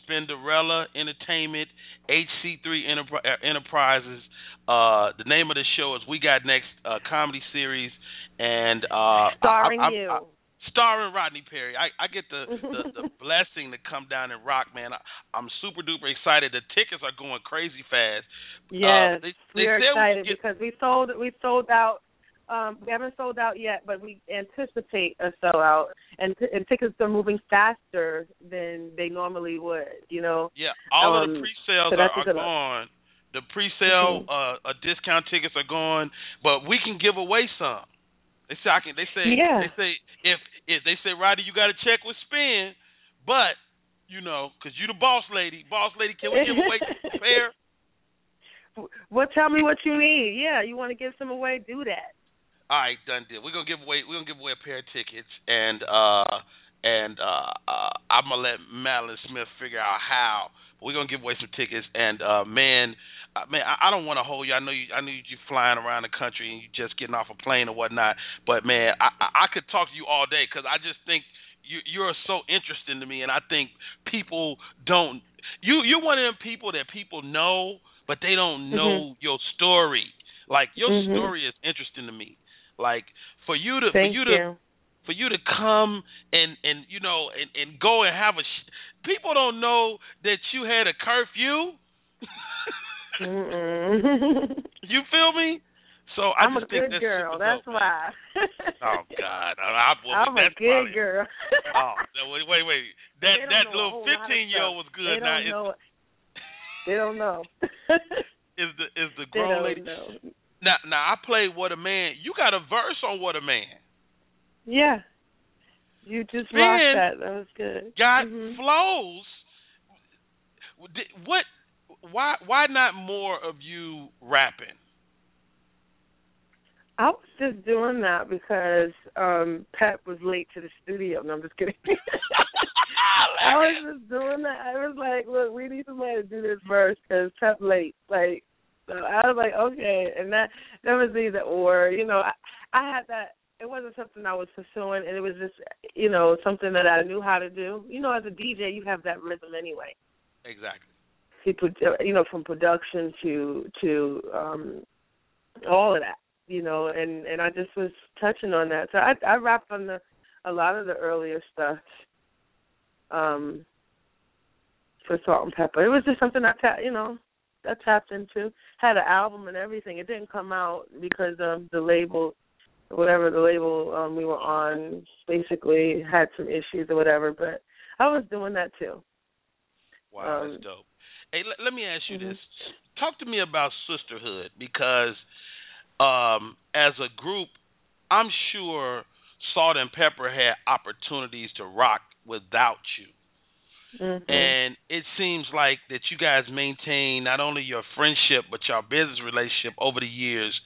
Spinderella Entertainment, HC3 Enterpri- uh, Enterprises. Uh, the name of the show is We Got Next uh, comedy series, and uh, Starring I, I, you. I, starring Rodney Perry. I, I get the, the the blessing to come down and rock, man. I, I'm super duper excited. The tickets are going crazy fast. Yes, uh, they, we are excited we get, because we sold we sold out. Um, we haven't sold out yet, but we anticipate a sellout, and, t- and tickets are moving faster than they normally would. You know. yeah, all of Um, the pre-sales so are, are gone. The pre-sale Mhm. uh, uh discount tickets are gone, but we can give away some. They say I can. They say Yeah. they say if if they say Roddy, you got to check with Spin, but you know, because you the boss lady, boss lady, can we give away a pair? Well, tell me what you need. Yeah, you want to give some away? Do that. All right, done deal. We're gonna give away we're gonna give away a pair of tickets and uh and uh, uh I'm gonna let Madeline Smith figure out how. But we're gonna give away some tickets and uh man uh, man, I, I don't want to hold you. I know you. I know you flying around the country and you just getting off a plane or whatnot. But man, I I, I could talk to you all day because I just think you you're so interesting to me, and I think people don't. You you're one of them people that people know, but they don't know your story. Like your Mhm. story is interesting to me. Like for you to Thank for you to for you to come and and you know and and go and have a sh- people don't know that you had a curfew. You feel me? So I I'm a just think good that's girl. That's dope. why. Oh God, I, I'm a good probably, girl. Oh, wait, wait, wait. That that little whole lot of fifteen year old was good. They now don't know. They don't know. is the is the grown lady know. Now now I played Whatta Man. You got a verse on Whatta Man. Yeah. You just Man, rocked that. That was good. Got Mhm. flows. What? Why? Why not more of you rapping? I was just doing that because um Pep was late to the studio. No, I'm just kidding. I was just doing that. I was like, look, we need somebody to do this verse because Pep late. Like, so I was like, okay, and that that was either or. You know, I, I had that. It wasn't something I was pursuing, and it was just, you know, something that I knew how to do. You know, as a DJ, you have that rhythm anyway. Exactly. You know, from production to to um all of that, you know, and and I just was touching on that. So I I rapped on the a lot of the earlier stuff um for Salt-N-Pepa. It was just something I you know, I tapped into. Had an album and everything. It didn't come out because of the label whatever the label um we were on basically had some issues or whatever, but I was doing that too. Wow, Um, that's dope. Hey, let, let me ask you mhm. this. Talk to me about sisterhood because um as a group, I'm sure Salt-N-Pepa had opportunities to rock without you. Mhm. And it seems like that you guys maintain not only your friendship but your business relationship over the years.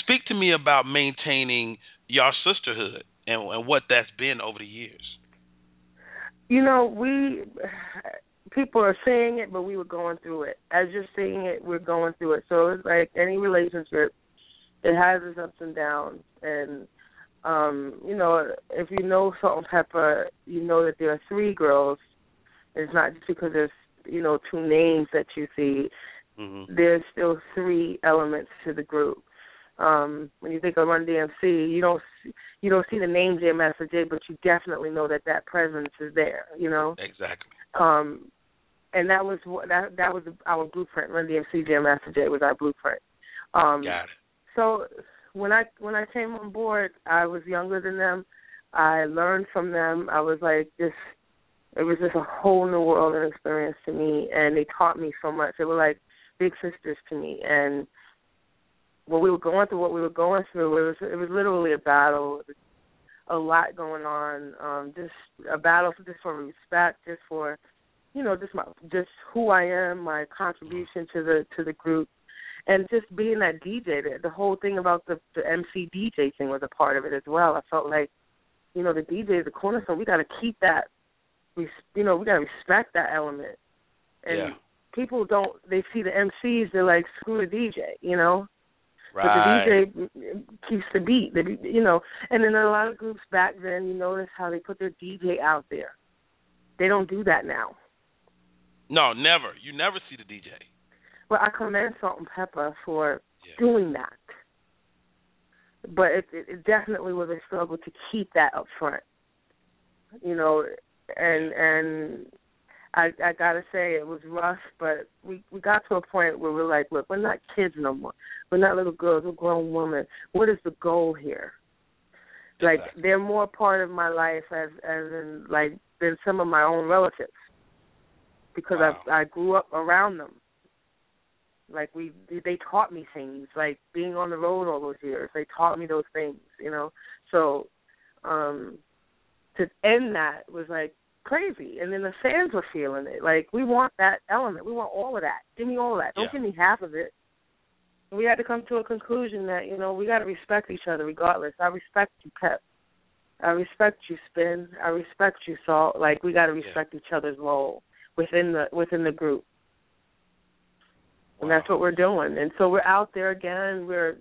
Speak to me about maintaining your sisterhood and, and what that's been over the years. You know, we people are saying it, but we were going through it. As you're saying it, we're going through it. So it's like any relationship, it has its ups and downs. And um, you know, if you know Salt-N-Pepa, you know that there are three girls. It's not just because there's you know two names that you see. Mm-hmm. There's still three elements to the group. Um, when you think of Run DMC, you don't see, you don't see the name Jam Master Jay, but you definitely know that that presence is there. You know, Exactly. um, and that was what that that was our blueprint. Run DMC Jam Master Jay was our blueprint. Um, Got it. so when I when I came on board, I was younger than them. I learned from them. I was like this. It was just a whole new world and experience to me, and they taught me so much. They were like big sisters to me, and when we were going through what we were going through, it was it was literally a battle. A lot going on. Um, just a battle for just for respect, just for you know, just my just who I am, my contribution to the to the group, and just being that DJ. The, the whole thing about the the MC DJ thing was a part of it as well. I felt like, you know, the DJ is the cornerstone. We got to keep that. We you know we got to respect that element. And Yeah. people don't. They see the MCs. They're like, screw the DJ. You know. Right. But the DJ mm, mm, keeps the beat, the, you know. And then a lot of groups back then, you notice how they put their DJ out there. They don't do that now. No, never. You never see the DJ. Well, I commend Salt-N-Pepa for doing that. But it, it definitely was a struggle to keep that up front. you know, and and I I gotta say it was rough, but we we got to a point where we're like, look, we're not kids no more. We're not little girls. We're grown women. What is the goal here? Like they're more part of my life as as in like than some of my own relatives because I I grew up around them. Like we they taught me things like being on the road all those years. They taught me those things, you know. So um to end that was like crazy. And then the fans were feeling it. Like we want that element. We want all of that. Give me all of that. Don't Yeah. give me half of it. And we had to come to a conclusion that, you know, we gotta respect each other regardless. I respect you, Pep. I respect you, Spin. I respect you, Salt. Like we gotta respect each other's role within the within the group. And that's what we're doing. And so we're out there again. We're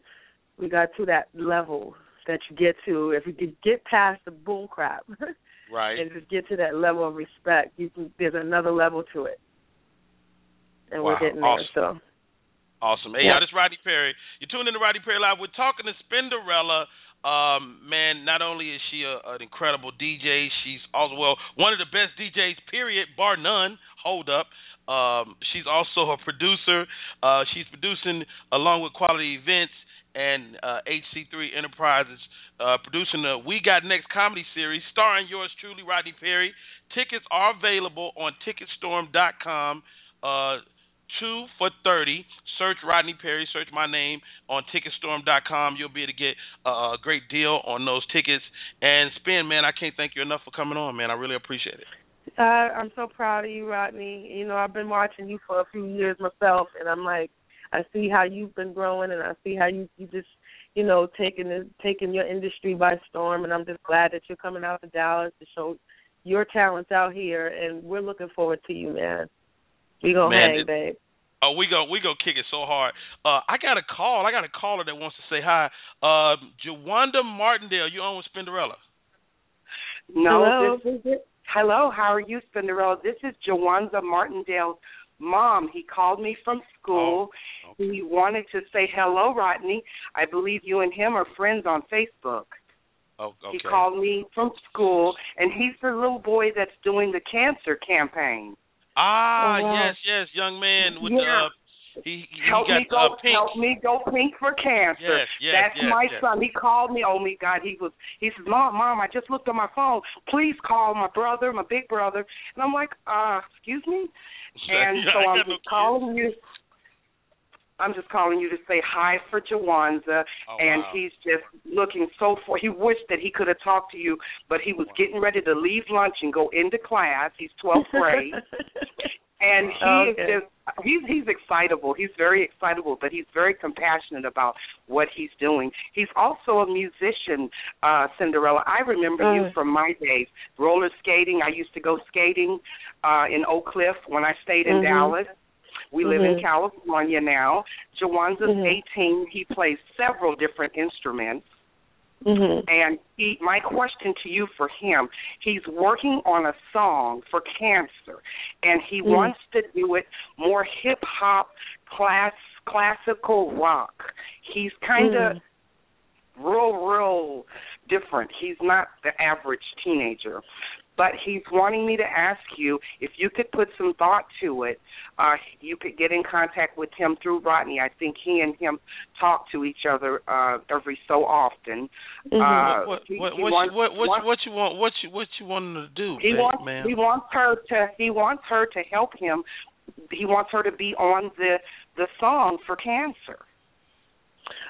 we got to that level that you get to. If you could get past the bull crap Right. and just get to that level of respect, you can there's another level to it. And Wow, we're getting awesome. there. So Awesome. Hey, Yeah. y'all, this is Rodney Perry. You're tuning in to Rodney Perry Live. We're talking to Spinderella. Um, man, not only is she a, an incredible DJ, she's also well one of the best DJs. Period, bar none. Hold up. Um, she's also a producer. Uh, she's producing along with Quality Events and uh, HC3 Enterprises, uh, producing the We Got Next comedy series starring yours truly, Rodney Perry. Tickets are available on Ticketstorm.com. Uh, two for thirty. Search Rodney Perry. Search my name on Ticketstorm.com. You'll be able to get a great deal on those tickets. And Spin, man, I can't thank you enough for coming on, man. I really appreciate it. uh, I'm so proud of you, Rodney. You know, I've been watching you for a few years myself and I'm like I see how you've been growing and I see how you you just you know, taking the, taking your industry by storm and I'm just glad that you're coming out to Dallas to show your talents out here and we're looking forward to you, man. We gonna Man, hang, it- babe. Oh, we go we go kick it so hard. Uh, I got a call. I got a caller that wants to say hi. Uh, Jawanza Martindale, you on with Spinderella? No, Hello? this is it. Hello, how are you, Cinderella? This is Jawanza Martindale's mom. He called me from school. He wanted to say hello, Rodney. I believe you and him are friends on Facebook. Oh, okay. He called me from school, and he's the little boy that's doing the cancer campaign. Ah, Oh, wow. yes, yes, young man with Yeah. uh, he he help got me go, uh, pink. help me go pink for cancer. Yes, yes, That's yes, my yes. son. He called me. Oh my God, he was. He says, "Mom, mom, I just looked on my phone. Please call my brother, my big brother." And I'm like, "Uh, excuse me." And Yeah, so I'm no just calling you. I'm just calling you to say hi for Jawanza, Oh, and wow. he's just looking so for. He wished that he could have talked to you, but he was getting ready to leave lunch and go into class. He's 12th grade. and he Okay. is just he's he's excitable he's very excitable but he's very compassionate about what he's doing he's also a musician uh cinderella i remember you Mm. from my days roller skating i used to go skating uh in oak cliff when i stayed in Mhm. dallas we live in Mhm. california now jawanza's Mhm. 18 he plays several different instruments Mhm. and he, my question to you for him, he's working on a song for cancer, and he Mm. wants to do it more hip hop, class, classical rock. He's kind of Mm. real, real different. He's not the average teenager. But he's wanting me to ask you if you could put some thought to it. Uh, you could get in contact with him through Rodney. I think he and him talk to each other uh, every so often. Mhm. Uh, what what what wants- you, what what, wants- what you want what you what you want him to do, he babe, wants man? he wants her to he wants her to help him. He wants her to be on the the song for cancer.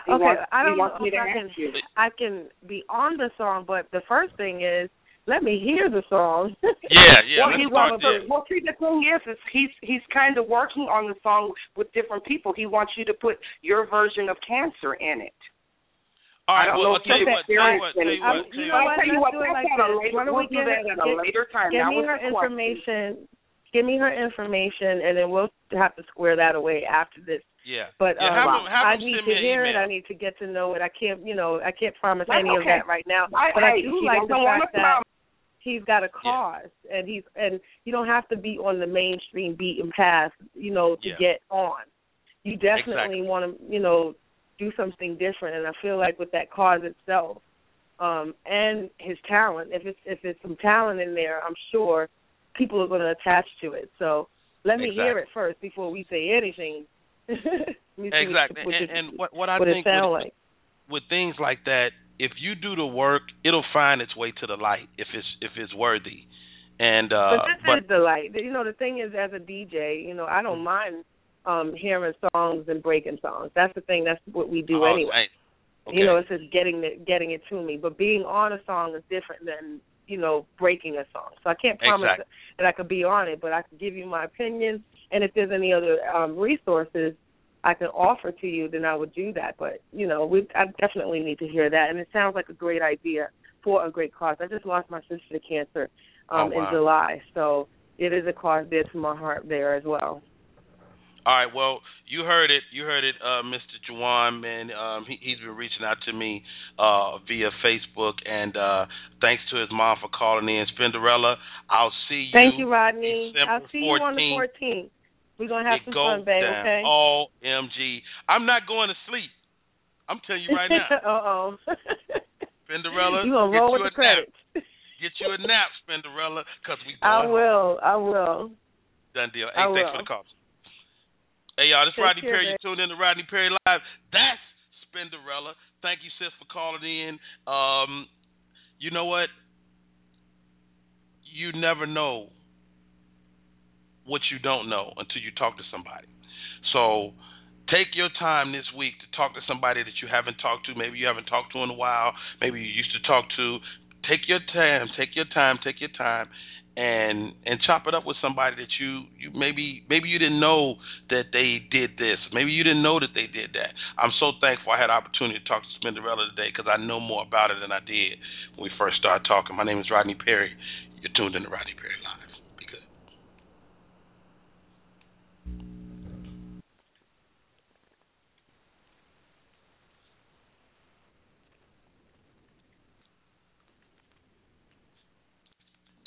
He Okay, wants, I don't know if I can. I can be on the song, but the first thing is let me hear the song. Yeah, yeah. well, he start wants there. to, well, see, the thing is, is he's he's kind of working on the song with different people. He wants you to put your version of cancer in it. All right, I don't well, know I'll if tell you you what, tell you what, tell you Um, what, you tell you know what. what? I'll tell you Let's what, do it that's like at a this. later- Why don't we'll do that at a later time. Give That me her information. Give me her information, and then we'll have to square that away after this. Yeah. But yeah, um, have him, have I need to me an hear it. email. I need to get to know it. I can't, you know, I can't promise That's any of that right now. I, but I hey, do like the fact that come. He's got a cause, and he's and you don't have to be on the mainstream beaten path, you know, to Yeah. get on. You definitely Exactly. want to, you know, do something different. And I feel like with that cause itself, um, and his talent. If it's if it's some talent in there, I'm sure people are going to attach to it. So let me hear it first before we say anything. Let me see Exactly. What, what and, and what what I what think with, like. with things like that, if you do the work, it'll find its way to the light if it's if it's worthy. And uh but this but is the light. You know, the thing is, as a DJ, you know, I don't mind um hearing songs and breaking songs. That's the thing. That's what we do oh, anyway. right. You know, it's just getting it getting it to me. But being on a song is different than you know breaking a song. So I can't promise Exactly. that I could be on it, but I can give you my opinion. And if there's any other um resources I can offer to you, then I would do that. But you know, we I definitely need to hear that. And it sounds like a great idea for a great cause. I just lost my sister to cancer um Oh, wow. in July, so it is a cause dear to my heart there as well. All right, well, you heard it. You heard it, uh, Mr. Juwan, man. Um, he, he's been reaching out to me uh, via Facebook, and uh, thanks to his mom for calling in. Spinderella, I'll see you. Thank you, Rodney. December I'll see you on the 14th. 14th. We're gonna have it some goes fun, babe. down. Okay. OMG. I'm not going to sleep. I'm telling you right now. uh oh. Spinderella, you gonna get roll you with the a nap. Get you a nap, Spinderella, because we I will. I will. Done deal. I thanks will. for the call. Hey y'all, this Take Rodney Perry. You tuned in to Rodney Perry Live. That's Spinderella. Thank you, sis, for calling in. Um, you know what? You never know what you don't know until you talk to somebody. So take your time this week to talk to somebody that you haven't talked to. Maybe you haven't talked to in a while. Maybe you used to talk to. Take your time. Take your time. Take your time. And and chop it up with somebody that you you maybe maybe you didn't know that they did this. Maybe you didn't know that they did that. I'm so thankful I had the opportunity to talk to Spinderella today because I know more about it than I did when we first started talking. My name is Rodney Perry. You're tuned in to Rodney Perry.